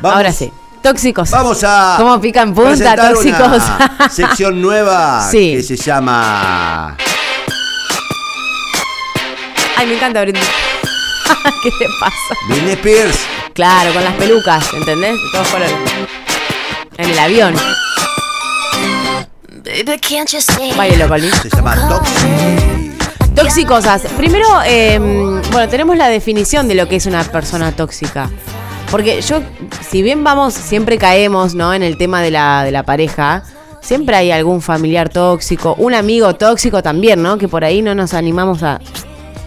Vamos- Ahora sí. Tóxicos. Vamos a. ¿Cómo pica en punta? Tóxicos. Una sección nueva Sí. que se llama. Ay, me encanta Britney. ¿Qué te pasa? Britney Spears. Claro, con las pelucas, ¿entendés? Todos colores. En el avión. Bailelo, Colin. Se llama Toxic. Toxicosas. Primero, eh, bueno, tenemos la definición de lo que es una persona tóxica. Porque yo, si bien vamos, siempre caemos, ¿no? En el tema de la, de la pareja, siempre hay algún familiar tóxico, un amigo tóxico también, ¿no? Que por ahí no nos animamos a,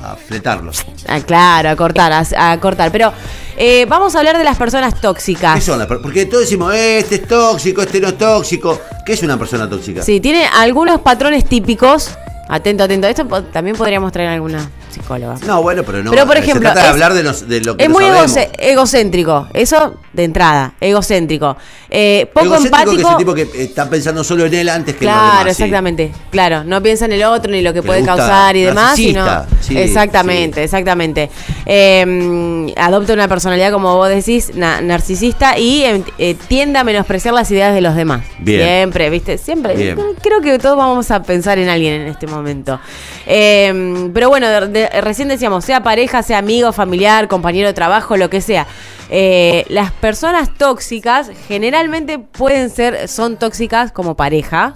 A fletarlos. a claro, a cortar, a, a cortar. Pero eh, vamos a hablar de las personas ¿Qué tóxicas. son las Porque todos decimos, este es tóxico, este no es tóxico. ¿Qué es una persona tóxica? Sí, tiene algunos patrones típicos. Atento, atento. Esto también podríamos traer alguna psicóloga. No, bueno, pero no. Pero por se ejemplo, trata de es- hablar de, los- de lo que Es muy sabemos. egocéntrico, eso de entrada, egocéntrico. Eh, poco Egocéntrico, empático. que es el tipo que está pensando solo en él antes que en los Claro, demás. sí. exactamente. Claro, no piensa en el otro ni lo que Que puede causar y demás, sino. sí, exactamente, sí. exactamente. Eh, adopta una personalidad, como vos decís, na- narcisista y eh, eh, tiende a menospreciar las ideas de los demás. Bien. Siempre, ¿viste? Siempre. Bien. Creo que todos vamos a pensar en alguien en este momento. Eh, pero bueno, de- de- recién decíamos, sea pareja, sea amigo, familiar, compañero de trabajo, lo que sea. Eh, las personas tóxicas generalmente pueden ser, son tóxicas como pareja,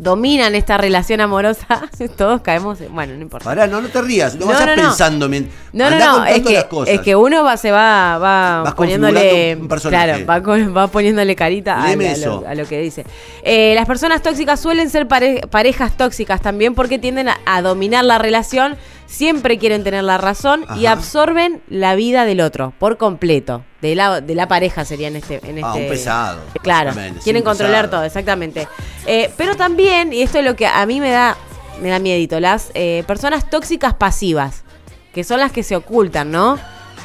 dominan esta relación amorosa, todos caemos, en- bueno, no importa. Pará, no, no te rías. No, No, vayas no, pensando. No, no, no, es que, las cosas. es que uno va, se va, va Vas poniéndole, un claro, va, con- va poniéndole carita a, lo, a lo que dice. Eh, las personas tóxicas suelen ser pare- parejas tóxicas también porque tienden a, a dominar la relación, siempre quieren tener la razón y absorben la vida del otro por completo. De la, de la pareja sería en este, en Ah, este. un pesado. Claro, quieren controlar pesado. todo, exactamente. Eh, pero también, y esto es lo que a mí me da, me da miedito, las eh, personas tóxicas pasivas, que son las que se ocultan, ¿no?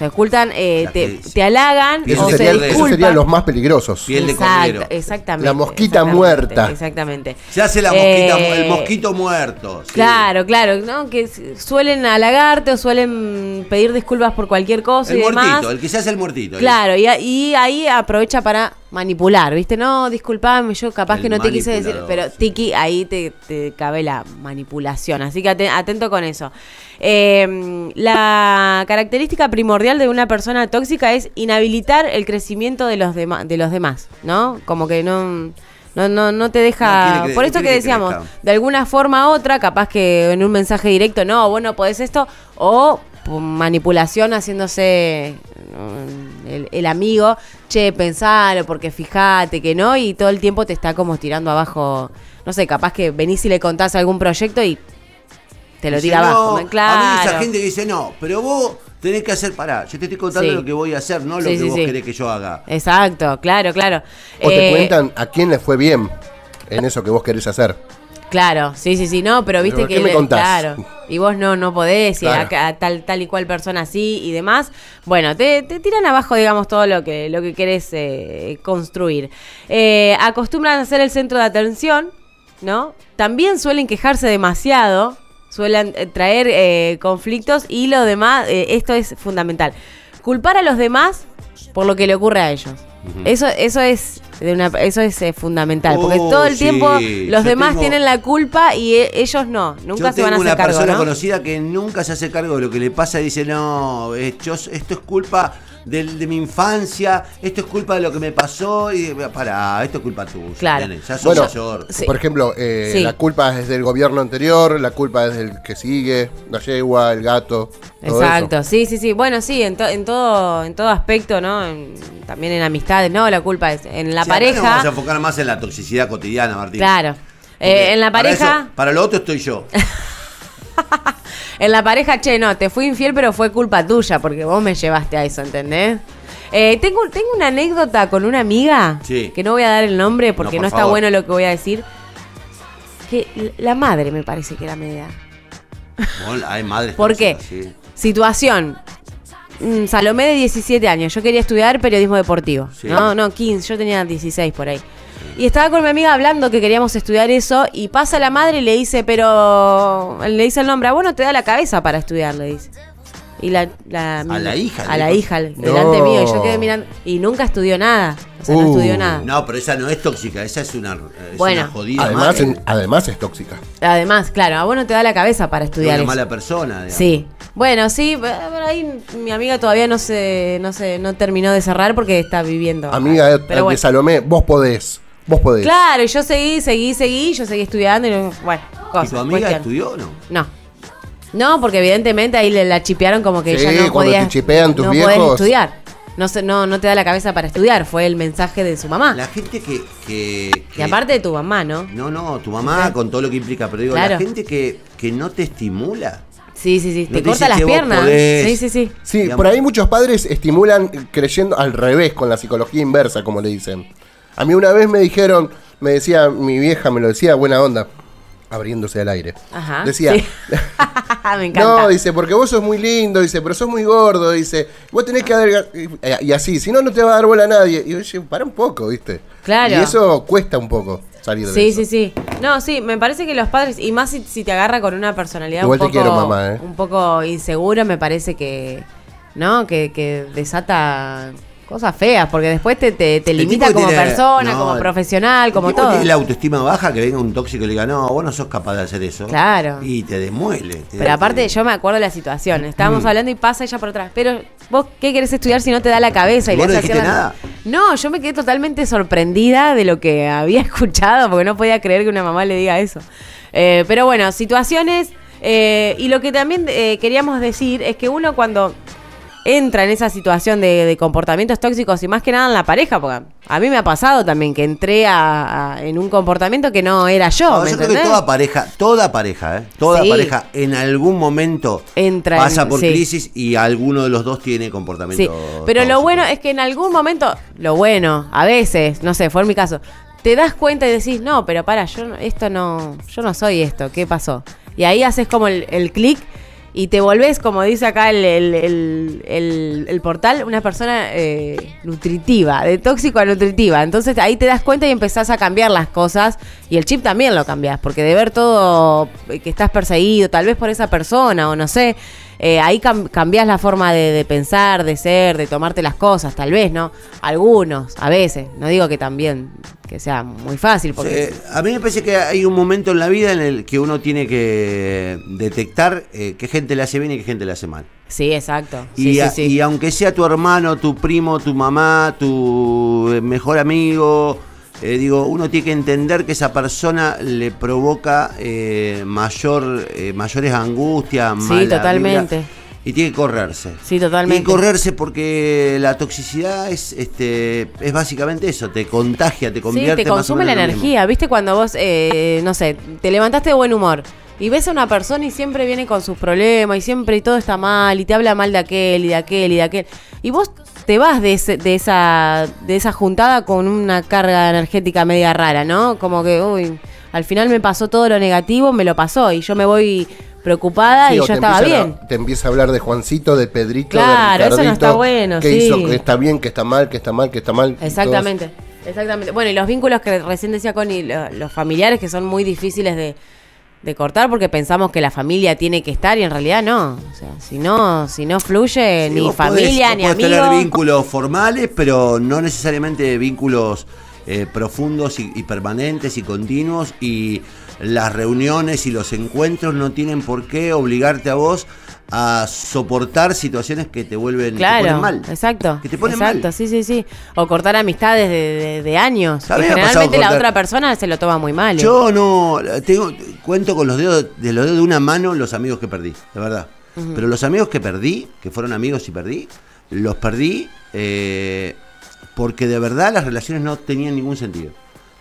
Se ocultan, eh, te, te halagan eso, o se sería- se pierde- esos disculpan. serían los más peligrosos. Piel de Exacto, exactamente. La mosquita exactamente, muerta. Exactamente. Se hace la mosquita, Eh, el mosquito muerto. sí. Claro, claro, ¿no? Que suelen halagarte o suelen pedir disculpas por cualquier cosa El y demás. muertito, el que se hace el muertito. Claro, y, y ahí aprovecha para manipular, ¿viste? No, disculpame, yo capaz El que no te quise decir, pero sí. Tiki, ahí te, te cabe la manipulación. Así que aten- atento con eso. Eh, la característica primordial de una persona tóxica es inhabilitar el crecimiento de los, de los demás, ¿no? Como que no... No, no, no te deja. que- Por esto que decíamos, crezca. de alguna forma u otra, capaz que en un mensaje directo, no, vos no podés esto, o manipulación haciéndose mm, el, el amigo, che, pensalo, porque fíjate que no, y todo el tiempo te está como tirando abajo, no sé, capaz que venís y le contás algún proyecto y te lo Dice, tira abajo, claro. A mí esa gente que dice, no, pero vos tenés que hacer, pará, yo te estoy contando Sí. lo que voy a hacer, no lo Sí, que sí, vos sí. querés que yo haga. Exacto, claro, claro. O te Eh, cuentan a quién le fue bien en eso que vos querés hacer. Claro, sí, sí, sí, no, pero viste que claro, y vos no no podés y Claro. acá- tal tal y cual persona así y demás. Bueno, te, te tiran abajo, digamos, todo lo que lo que querés eh, construir. Eh, acostumbran a ser el centro de atención, ¿no? También suelen quejarse demasiado, suelen eh, traer eh, conflictos y lo demás, eh, esto es fundamental. Culpar a los demás por lo que le ocurre a ellos. Eso, eso es de una, eso es eh, fundamental, porque Oh, todo el sí. tiempo los Yo demás tengo- tienen la culpa y e- ellos no, nunca Yo se van a tengo hacer una cargo, persona ¿no? conocida que nunca se hace cargo de lo que le pasa y dice, no, eh, yo- esto es culpa del- de, mi infancia, esto es culpa de lo que me pasó y para, esto es culpa tuya. Claro. nene, ya sos Bueno, mayor. Sí. Por ejemplo, eh, Sí. la culpa es del gobierno anterior, la culpa es del que sigue, la yegua, el gato. todo Exacto, eso. sí, sí, sí. Bueno, sí, en, to- en todo en todo aspecto, ¿no? En- también en amistades, ¿no? La culpa es en la Sí, acá nos pareja. vamos a enfocar más en la toxicidad cotidiana, Martín. Claro. Eh, en la para pareja, eso- Para, lo otro estoy yo. en la pareja, che, no, te fui infiel, pero fue culpa tuya, porque vos me llevaste a eso, ¿entendés? Eh, tengo, tengo una anécdota con una amiga, Sí. que no voy a dar el nombre porque No, está favor. bueno lo que voy a decir. Que la madre me parece que era media. Bueno, hay madres ¿Por qué? sí. Situación. Mm, Salomé de 17 años. Yo quería estudiar periodismo deportivo. Sí. No, no, 15. Yo tenía 16 por ahí. Y estaba con mi amiga hablando que queríamos estudiar eso. Y pasa la madre y le dice, pero. Le dice el nombre, a vos no te da la cabeza para estudiar, le dice. Y la, la- A la hija, A la hija, delante No. mío. Y yo quedé mirando. Y nunca estudió nada. O sea, no Uh, estudió nada. No, pero esa no es tóxica, esa es una, es Bueno. una jodida Además, en- además es tóxica. Además, claro, a vos no te da la cabeza para Es estudiar una eso. mala persona. digamos. Sí. Bueno, sí, pero ahí mi amiga todavía no se, no se, no terminó de cerrar porque está viviendo. Amiga de, Pero de bueno. Salomé, vos podés. Vos podés. Claro, y yo seguí, seguí, seguí, yo seguí estudiando y no- bueno, ¿Y cosas. tu amiga cuestión. estudió o no? No. No, porque evidentemente ahí le la chipearon como que Sí, ella no cuando podía. te chipean tus no podés viejos. estudiar. No, se, no, no te da la cabeza para estudiar, fue el mensaje de su mamá. La gente que, que, y aparte de tu mamá, ¿no? No, no, tu mamá con todo lo que implica, pero digo, Claro. la gente que, que no te estimula. Sí, sí, sí. No te te corta las piernas. podés. Sí, sí, sí. Sí, Digamos. por ahí muchos padres estimulan creyendo al revés, con la psicología inversa, como le dicen. A mí una vez me dijeron, me decía, mi vieja me lo decía, buena onda, abriéndose al aire. Ajá. Decía, sí. Me encanta. no, dice, porque vos sos muy lindo, dice, pero sos muy gordo, dice, vos tenés que adelgazar, y así, si no, no te va a dar bola a nadie. Y yo dije, para un poco, viste. Claro. Y eso cuesta un poco salir de Sí, eso. sí, sí. No, sí, me parece que los padres, y más si, si te agarra con una personalidad Igual un te poco, quiero, mamá, ¿eh? un poco insegura, me parece que, ¿no? Que, que desata cosas feas, porque después te, te, te El limita como tiene- persona, no, como el- profesional, El como tipo todo. tiene la autoestima baja, que venga un tóxico y le diga, no, vos no sos capaz de hacer eso. Claro. Y te demuele. te- Pero aparte, te- yo me acuerdo de la situación. Estábamos Mm. hablando y pasa ella por atrás. Pero, ¿vos qué querés estudiar si no te da la cabeza? Y ¿Vos le no dijiste la- nada? No, yo me quedé totalmente sorprendida de lo que había escuchado, porque no podía creer que una mamá le diga eso. Eh, pero bueno, situaciones. eh, y lo que también eh, queríamos decir es que uno cuando entra en esa situación de, de comportamientos tóxicos y más que nada en la pareja, porque a mí me ha pasado también que entré a- a- en un comportamiento que no era yo, No, ¿me yo creo que entendés? toda pareja, toda pareja, ¿eh? Toda Sí. pareja en algún momento Entra pasa en- por sí. crisis y alguno de los dos tiene comportamiento. Sí, pero lo bueno es que en algún momento, lo bueno, a veces, no sé, fue en mi caso, te das cuenta y decís, no, pero para, yo no- esto no, yo no soy esto, ¿qué pasó? Y ahí haces como el, el clic y te volvés, como dice acá el, el- el- portal, una persona eh, nutritiva, de tóxico a nutritiva. Entonces ahí te das cuenta y empezás a cambiar las cosas y el chip también lo cambias, porque de ver todo que estás perseguido, tal vez por esa persona o no sé, eh, ahí cam- cambias la forma de, de pensar, de ser, de tomarte las cosas, tal vez, ¿no? Algunos, a veces, no digo que también, que sea muy fácil, porque... A mí me parece que hay un momento en la vida en el que uno tiene que detectar eh, qué gente le hace bien y qué gente le hace mal. Sí, exacto. Y, Sí, a- sí, sí. y aunque sea tu hermano, tu primo, tu mamá, tu eh, mejor amigo, eh, digo, uno tiene que entender que esa persona le provoca eh, mayor, eh, mayores angustias, Sí, mala totalmente. vibra, y tiene que correrse. Sí, totalmente. Tiene que correrse porque la toxicidad es, este, es básicamente eso, te contagia, te convierte Sí, te más o consume la menos en lo mismo. energía. ¿Viste cuando vos, eh, no sé, te levantaste de buen humor y ves a una persona y siempre viene con sus problemas y siempre y todo está mal y te habla mal de aquel y de aquel y de aquel? Y vos te vas de, ese- de, esa, de esa juntada con una carga energética media rara, ¿no? Como que, uy, al final me pasó todo lo negativo, me lo pasó y yo me voy preocupada Sí, y yo estaba empiezan a- bien. te empieza a hablar de Juancito, de Pedrito, Claro, de eso no Ricardito, está bueno, que sí. hizo, que está bien, que está mal, que está mal, que está mal. Exactamente, exactamente. Bueno, y los vínculos que recién decía Connie, lo- los familiares que son muy difíciles de, de cortar porque pensamos que la familia tiene que estar y en realidad no. O sea, si no, si no fluye Sí, ni vos familia podés- ni vos podés tener amigos. vínculos formales, pero no necesariamente vínculos eh, profundos y, y permanentes y continuos. Y las reuniones y los encuentros no tienen por qué obligarte a vos a soportar situaciones que te vuelven te Claro, ponen mal. exacto. Que te ponen exacto, mal. sí, sí, sí. O cortar amistades de, de- de años. Que generalmente la otra persona se lo toma muy mal. ¿eh? Yo no tengo cuento con los dedos de los dedos de una mano los amigos que perdí, de verdad. Pero los amigos que perdí, que fueron amigos y perdí, los perdí eh, porque de verdad las relaciones no tenían ningún sentido.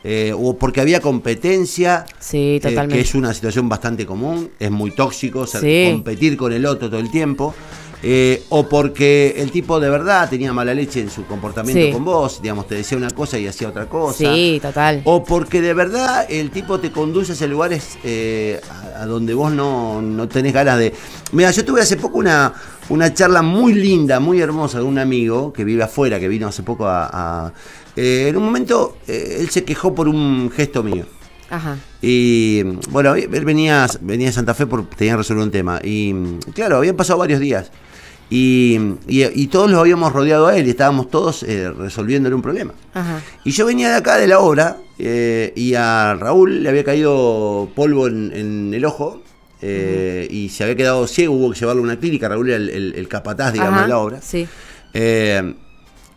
Eh, o porque había competencia, Sí, eh, que es una situación bastante común, es muy tóxico ser- Sí. competir con el otro todo el tiempo. Eh, o porque el tipo de verdad tenía mala leche en su comportamiento Sí. con vos, digamos, te decía una cosa y hacía otra cosa. Sí, total. O porque de verdad el tipo te conduce hacia lugares eh, a, a donde vos no, no tenés ganas de. Mira, yo tuve hace poco una, una charla muy linda, muy hermosa de un amigo que vive afuera, que vino hace poco a. a- eh, en un momento eh, él se quejó por un gesto mío. Ajá. Y bueno, él venía, venía de Santa Fe porque tenía que resolver un tema. Y claro, habían pasado varios días. Y, y- y todos lo habíamos rodeado a él y estábamos todos eh, resolviéndole un problema. Ajá. Y yo venía de acá de la obra eh, y a Raúl le había caído polvo en, en el ojo eh, y se había quedado ciego, hubo que llevarlo a una clínica. Raúl era el, el- el capataz, digamos, Ajá, de la obra. Sí. Eh,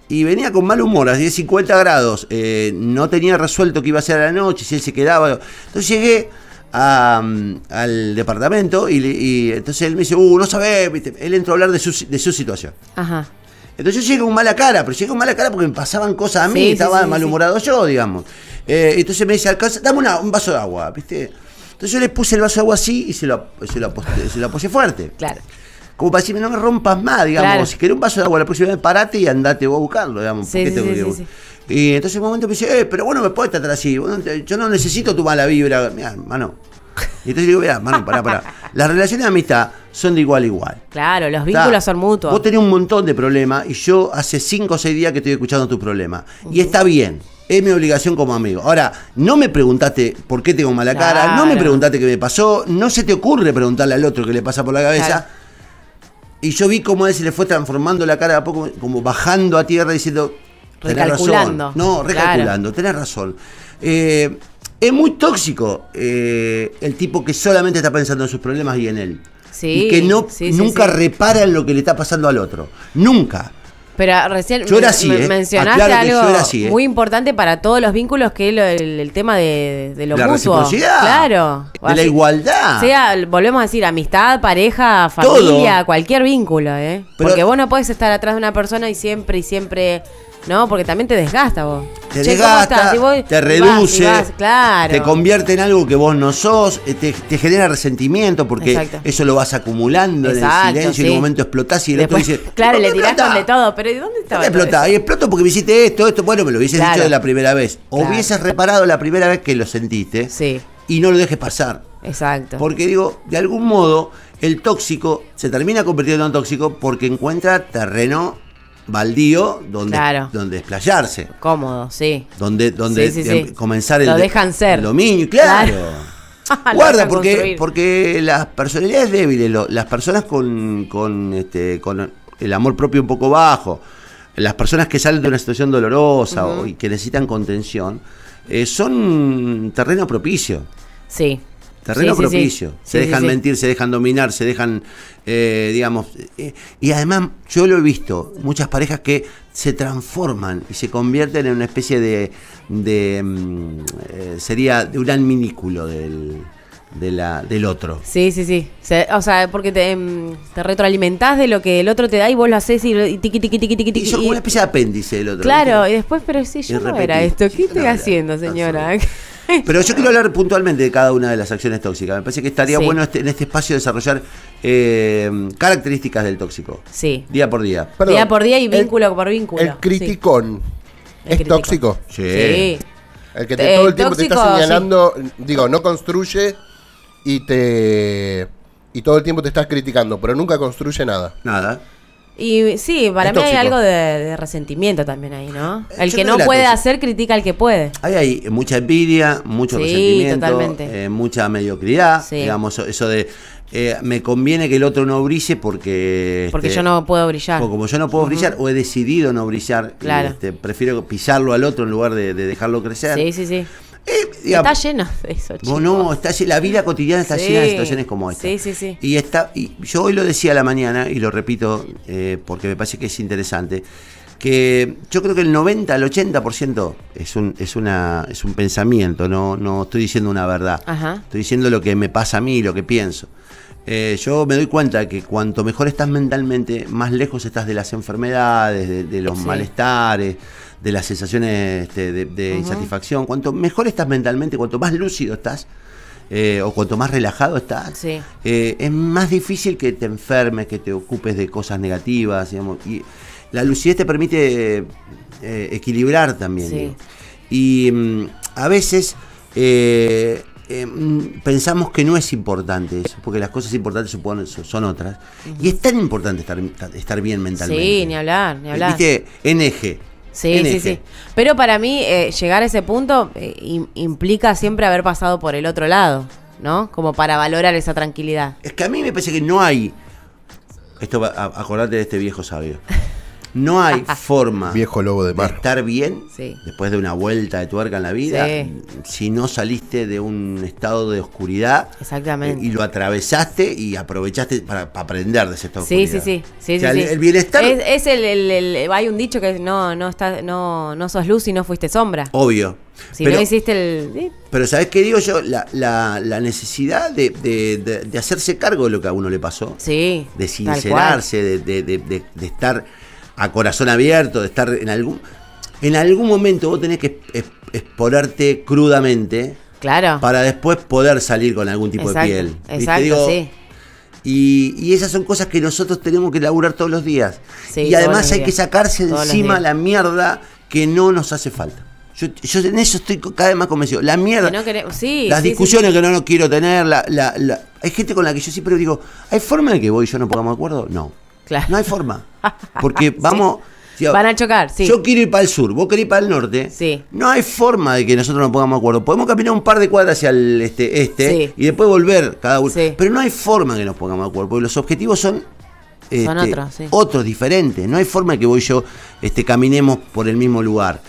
y venía con mal humor, de 50 grados. eh, no tenía resuelto qué iba a hacer a la noche, si él se quedaba. Entonces llegué a, mm, al departamento y, y entonces él me dice, uh, no sabés, ¿viste? él entró a hablar de su, de su situación. Ajá. Entonces yo llegué con mala cara, pero llegué con mala cara porque me pasaban cosas a mí, Sí, sí, estaba sí, malhumorado yo, digamos. Eh, entonces me dice, "Alcanza, dame una- un vaso de agua, ¿viste? Entonces yo le puse el vaso de agua así y se lo, se lo, aposté- se lo apoyé fuerte. Claro. Como para decirme, no me rompas más, digamos. Claro. Si querés un vaso de agua la próxima vez, parate y andate vos a buscarlo, digamos. Sí, ¿Por qué sí, sí. Y entonces en un momento me dice, eh, pero bueno, me puedes tratar así. Yo no necesito tu mala vibra. Mira, hermano. Y entonces digo, mira, hermano, pará, pará. Las relaciones de amistad son de igual a igual. Claro, los Está. vínculos son mutuos. Vos tenés un montón de problemas y yo hace 5 o 6 días que estoy escuchando tus problemas. Y está bien. Es mi obligación como amigo. Ahora, no me preguntaste por qué tengo mala cara, no me Claro. preguntaste qué me pasó, no se te ocurre preguntarle al otro qué le pasa por la cabeza. Claro. Y yo vi cómo a él se le fue transformando la cara a poco, como bajando a tierra diciendo. "Tenés razón". Recalculando. No, Claro. recalculando, tenés razón. Eh, es muy tóxico eh, el tipo que solamente está pensando en sus problemas y en él. Sí, y que no, sí, nunca sí. repara en lo que le está pasando al otro. Nunca. Pero recién Yo era así, ¿eh? mencionaste algo yo era así, ¿eh? muy importante para todos los vínculos que es el, el tema de, de lo La mutuo. reciprocidad. Claro. De la igualdad. Sea, volvemos a decir, amistad, pareja, Todo. familia, cualquier vínculo, ¿eh? Pero- Porque vos no podés estar atrás de una persona y siempre y siempre. ¿No? Porque también te desgasta vos. Te Che, ¿cómo desgasta, vos te reduce, vas, claro. te convierte en algo que vos no sos, eh, te, te genera resentimiento porque Exacto. eso lo vas acumulando Exacto, en el silencio y en un momento explotás y el Después, otro dice, claro, "¿Por le tirás con explotás? de todo. Pero ¿y dónde ¿Por estaba explotás? Y exploto porque me hiciste esto, esto, bueno, me lo hubieses Claro. dicho de la primera vez. O Claro. hubieses reparado la primera vez que lo sentiste Sí, y no lo dejes pasar. exacto. Porque digo, de algún modo, el tóxico se termina convirtiendo en tóxico porque encuentra terreno baldío donde, Claro. donde explayarse. Cómodo, sí. Donde, donde Sí, sí, sí. em, comenzar el Lo de- dejan ser. el dominio, claro. Guarda, porque, construir. porque las personalidades débiles, lo- las personas con, con, este, con el amor propio un poco bajo, las personas que salen de una situación dolorosa o- y que necesitan contención, eh, son terreno propicio. Sí. Terreno Sí, sí, sí. propicio. Se dejan mentir, se dejan dominar, se dejan, eh, digamos. eh, y además, yo lo he visto, muchas parejas que se transforman y se convierten en una especie de. de mm, eh, sería de un adminículo del, de la, del otro. Sí, sí, sí. O sea, porque te, em, te retroalimentás de lo que el otro te da y vos lo haces y, y tiqui, tiqui, tiqui, tiqui, Y son como una especie de apéndice del otro. claro, y después, pero sí, yo Y no era esto. ¿Qué yo estoy no era. haciendo, señora? Pero yo quiero hablar puntualmente de cada una de las acciones tóxicas. Me parece que estaría Sí. bueno este- en este espacio desarrollar eh, características del tóxico. Sí. Día por día. Perdón, Día por día y el- vínculo por vínculo. El criticón. ¿Es tóxico? Sí. Sí. El que te, Eh, todo el tiempo te está señalando, digo, no construye y te y todo el tiempo te estás criticando, pero nunca construye nada. Nada. Y sí, para Es mí hay algo de, de resentimiento también ahí, ¿no? El Yo que no puede tóxica- hacer critica al que puede. Ahí hay mucha envidia, mucho Sí, resentimiento, totalmente. eh, mucha mediocridad, Sí. digamos, eso de eh, me conviene que el otro no brille porque... Porque este, yo no puedo brillar. o como yo no puedo brillar o he decidido no brillar, y, Claro. este, prefiero pisarlo al otro en lugar de, de dejarlo crecer. Sí, sí, sí. Eh, digamos, Está lleno de eso, chicos. no, está la vida cotidiana está Sí. llena de situaciones como esta. Sí, sí, sí. Y, está, y yo hoy lo decía a la mañana y lo repito eh, porque me parece que es interesante, que yo creo que el 90 al 80% es un, es, una, es un pensamiento, no, no estoy diciendo una verdad. Ajá. Estoy diciendo lo que me pasa a mí, lo que pienso. Eh, yo me doy cuenta que cuanto mejor estás mentalmente, más lejos estás de las enfermedades, de, de los Sí. malestares, de las sensaciones este, de, de insatisfacción. Cuanto mejor estás mentalmente, cuanto más lúcido estás, eh, o cuanto más relajado estás, Sí. eh, es más difícil que te enfermes, que te ocupes de cosas negativas. Digamos, y la lucidez te permite eh, equilibrar también. Sí. Y mm, a veces mm, pensamos que no es importante eso, porque las cosas importantes suponen, son, son otras. Y es tan importante estar, estar bien mentalmente. Sí, ni hablar, ni hablar. Viste, NG. Sí, sí, NG. sí. Pero para mí, eh, llegar a ese punto eh, im- implica siempre haber pasado por el otro lado, ¿no? Como para valorar esa tranquilidad. Es que a mí me parece que no hay esto acordate de este viejo sabio. No hay forma Viejo lobo de de mar. estar bien Sí. después de una vuelta de tuerca en la vida Sí. si no saliste de un estado de oscuridad Exactamente. y lo atravesaste y aprovechaste para, para aprender de ese estado de Sí, sí, oscuridad. sí, sí, O sea, sí, el, sí. el bienestar, Es, es el, el- el- hay un dicho que no, no está, no, no sos luz y no fuiste sombra. obvio. Si pero, no hiciste el. pero ¿sabes qué digo yo? La, la- la necesidad de, de- de- de hacerse cargo de lo que a uno le pasó. Sí. de sincerarse, de, de- de- de- de estar a corazón abierto, de estar en algún... En algún momento vos tenés que exponerte crudamente Claro. para después poder salir con algún tipo exacto, de piel. Exacto, Digo, sí. Y, y esas son cosas que nosotros tenemos que laburar todos los días. Sí, y además hay días. que sacarse de encima la mierda que no nos hace falta. Yo, yo en eso estoy cada vez más convencido. La mierda. Que no queremos- sí, las sí, discusiones que no, no quiero tener. La, la- la- hay gente con la que yo siempre digo, ¿hay forma de que vos y yo no pongamos de acuerdo? No. Claro. No hay forma. Porque vamos. si- Van a chocar, sí. Yo quiero ir para el sur, vos querés ir para el norte. Sí. No hay forma de que nosotros nos pongamos de acuerdo. Podemos caminar un par de cuadras hacia el este, este Sí. y después volver cada uno. Pero no hay forma de que nos pongamos de acuerdo, porque los objetivos son. Son este, otros, sí. otros, diferentes. No hay forma de que vos y yo este, caminemos por el mismo lugar.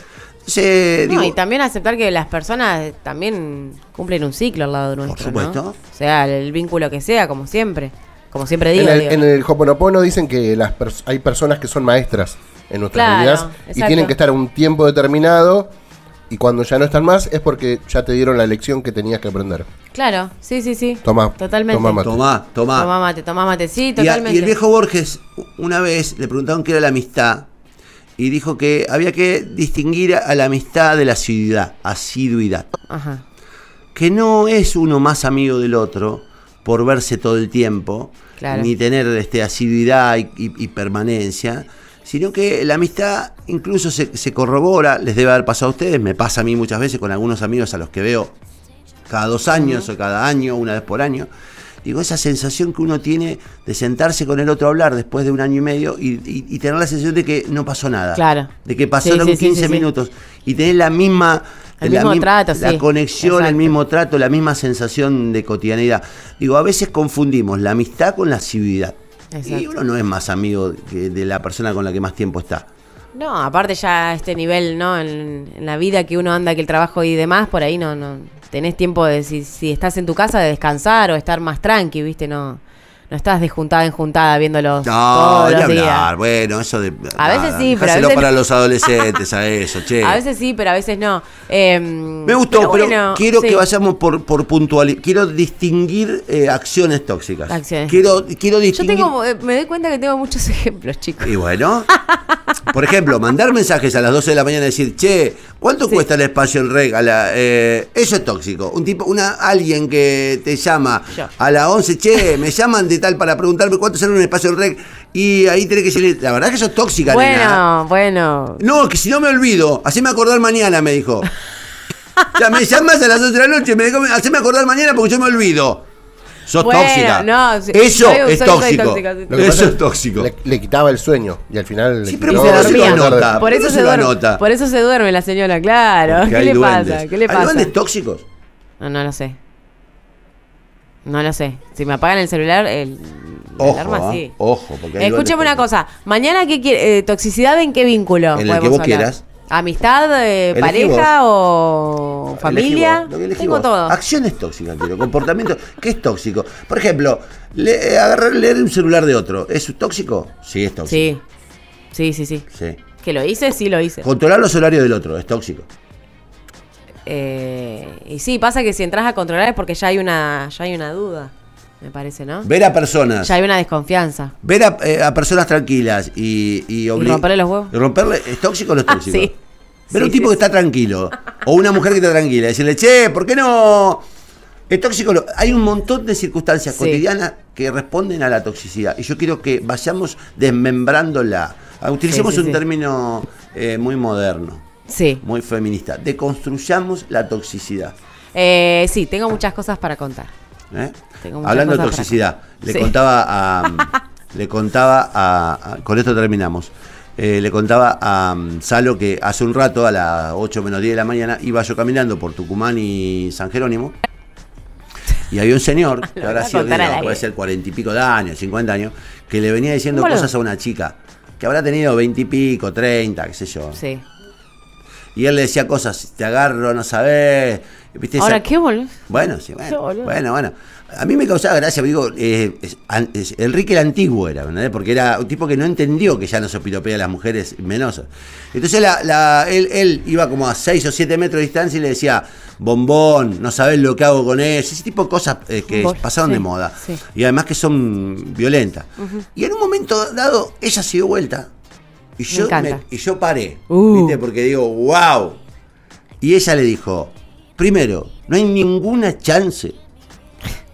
No, digo, y también aceptar que las personas también cumplen un ciclo al lado nuestro. supuesto. ¿no? O sea, el vínculo que sea, como siempre. Como siempre digo. En el, digo. en el Hoponopono dicen que las pers- hay personas que son maestras en nuestras Claro, vidas y tienen que estar un tiempo determinado y cuando ya no están más es porque ya te dieron la lección que tenías que aprender. Claro, sí, sí, sí. Tomá, Totalmente. tomá mate. tomá, tomá. Tomá mate, tomá mate, sí, Y, a- totalmente. y el viejo Borges, una vez le preguntaron qué era la amistad y dijo que había que distinguir a la amistad de la asiduidad. asiduidad. Ajá. que no es uno más amigo del otro por verse todo el tiempo, Claro. ni tener este, asiduidad y, y- y permanencia, sino que la amistad incluso se, se corrobora, les debe haber pasado a ustedes, me pasa a mí muchas veces con algunos amigos a los que veo cada dos años o cada año, una vez por año. Digo, esa sensación que uno tiene de sentarse con el otro a hablar después de un año y medio y, y- y tener la sensación de que no pasó nada. Claro. De que pasaron Sí, sí, sí, 15 sí, sí. minutos y tener la misma... El la mismo mi- trato, la sí. conexión, el mismo trato, la misma sensación de cotidianidad. Digo, a veces confundimos la amistad con la civilidad. Y uno no es más amigo que de la persona con la que más tiempo está. No, aparte ya a este nivel, ¿no? En, en la vida que uno anda, que el trabajo y demás, por ahí no, no tenés tiempo de, si, si estás en tu casa, de descansar o estar más tranqui, ¿viste? No, no estás de juntada en juntada viéndolos No, todos los días. hablar. Bueno, eso de. A veces sí, pero a veces- para los adolescentes, a eso, che. A veces sí, pero a veces no. Eh, Me gustó, pero, bueno, quiero sí. que vayamos por, por puntualidad. Quiero distinguir eh, acciones tóxicas. Acciones. Quiero, quiero Yo distinguir. tengo, eh, me doy cuenta que tengo muchos ejemplos, chicos. Y bueno, por ejemplo, mandar mensajes a las 12 de la mañana y decir, che, ¿cuánto Sí. cuesta el espacio en reg? A la, eh, eso es tóxico. Un tipo, una, alguien que te llama Yo. a las 11, che, me llaman de tal para preguntarme cuánto sale un espacio en reg. Y ahí tenés que decirle, la verdad que eso es tóxica, nena. Bueno, bueno. No, que si no me olvido, haceme acordar mañana, me dijo. Ya me llamas a las 11 de la noche, me dijo, haceme acordar mañana porque yo me olvido. Sos Bueno, tóxica. no, Eso soy- es soy- soy tóxico. tóxica, sí. Lo que Eso es tóxico. Le, le quitaba el sueño y al final Sí, le pero quitó- ¿por qué le se dormía? Nota. Por eso, ¿Por qué se duerme, anota? por eso se duerme la señora, claro. Porque ¿Qué le duendes. pasa? ¿Qué le ¿Hay pasa? duendes tóxicos? No, no lo sé. No lo sé. Si me apagan el celular, el, Ojo, alarma ah, sí. ojo, porque Escúchame una cosa. Mañana, ¿qué quiere? eh, ¿Toxicidad en qué vínculo? En el que vos hablar? quieras. ¿Amistad, eh, pareja o familia? Tengo todo. Acciones tóxicas, quiero. Comportamiento. ¿Qué es tóxico? Por ejemplo, le- eh, agarrar, leer un celular de otro. ¿Es tóxico? Sí, es tóxico. Sí. Sí, sí, sí. Sí. ¿Que lo hice? Sí, lo hice. Controlar los horarios del otro. Es tóxico. Eh, y sí, pasa que si entras a controlar es porque ya hay una, ya hay una duda, me parece, ¿no? Ver a personas. Ya hay una desconfianza. Ver a, eh, a personas tranquilas y, y, romperle los huevos. romperle, ¿Es tóxico o no es tóxico? Sí. Ver Sí, un tipo sí, que está tranquilo. O una mujer que está tranquila. Decirle, che, ¿por qué no? Es tóxico. lo- Hay un montón de circunstancias cotidianas que responden a la toxicidad. Y yo quiero que vayamos desmembrándola. Ah, Utilicemos un término eh, muy moderno, Sí. muy feminista. Deconstruyamos la toxicidad. Eh, sí, tengo muchas cosas para contar. ¿eh? Hablando de toxicidad, le Sí. contaba a. le contaba a, a- Con esto terminamos. Eh, le contaba a um, Salo que hace un rato, a las 8 menos 10 de la mañana, iba yo caminando por Tucumán y San Jerónimo. Y había un señor, que Lo habrá voy a sido, contar al digo, aire. puede ser cuarenta y pico de años, cincuenta años, que le venía diciendo ¿Cómo lo- cosas a una chica, que habrá tenido veintipico, treinta, qué sé yo. Sí. Y él le decía cosas, te agarro, no sabés. ¿viste? Ahora, Esa- ¿qué boludo? Bueno, sí, bueno. boludo. Bueno, bueno. A mí me causaba gracia, digo, eh, es- an- es- Enrique el Antiguo era, ¿verdad? Porque era un tipo que no entendió que ya no se piropea a las mujeres menosas. Entonces la, la- él, él iba como a 6 o 7 metros de distancia y le decía, bombón, no sabés lo que hago con él. Ese tipo de cosas eh, que Vos- pasaron sí, de moda. sí. Y además que son violentas. Y en un momento dado, ella se dio vuelta. Y yo, me- y yo paré. Uh. ¿Viste? Porque digo, wow. Y ella le dijo, primero, no hay ninguna chance,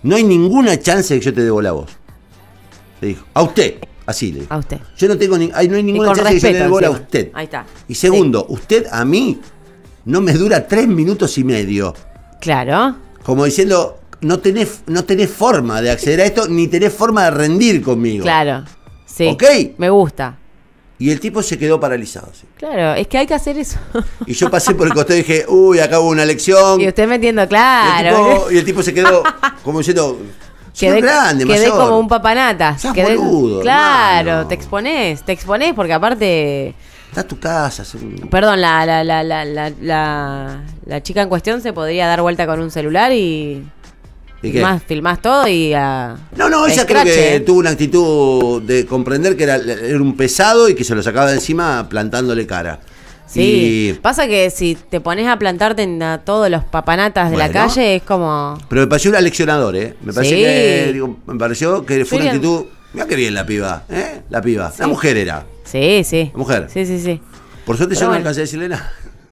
no hay ninguna chance de que yo te debo la voz. Le dijo, a usted, así le dijo. A usted. Yo no tengo ni, no hay ninguna chance de que yo le debo a encima. usted. Ahí está. Y segundo, usted a mí no me dura tres minutos y medio. Claro. Como diciendo, no tenés, no tenés forma de acceder a esto, ni tenés forma de rendir conmigo. Claro. Sí. ¿Ok? Me gusta. Y el tipo se quedó paralizado. así. Claro, es que hay que hacer eso. Y yo pasé por el costado y dije, uy, acá hubo una lección. y usted metiendo, Y el, claro. tipo, y el tipo se quedó como diciendo, Quedé, grande, quedé mayor. como un papanata. Quedé- boludo, claro, hermano. te exponés, te exponés porque aparte, Está a tu casa. perdón, la, la, la, la, la, la, la chica en cuestión se podría dar vuelta con un celular y ¿Y filmás, filmás todo y a... No, no, ella creo que tuvo una actitud de comprender que era, era un pesado y que se lo sacaba de encima plantándole cara. Sí, Y- pasa que si te pones a plantarte en a todos los papanatas de la calle es como... pero me pareció un aleccionador, ¿eh? Me pareció Sí. que, digo, me pareció que fue una actitud. Mira qué bien la piba, ¿eh? La piba. La mujer era. Sí, sí. La mujer. Sí, sí, sí. Por suerte Pero yo no bueno. alcancé a decirle nada.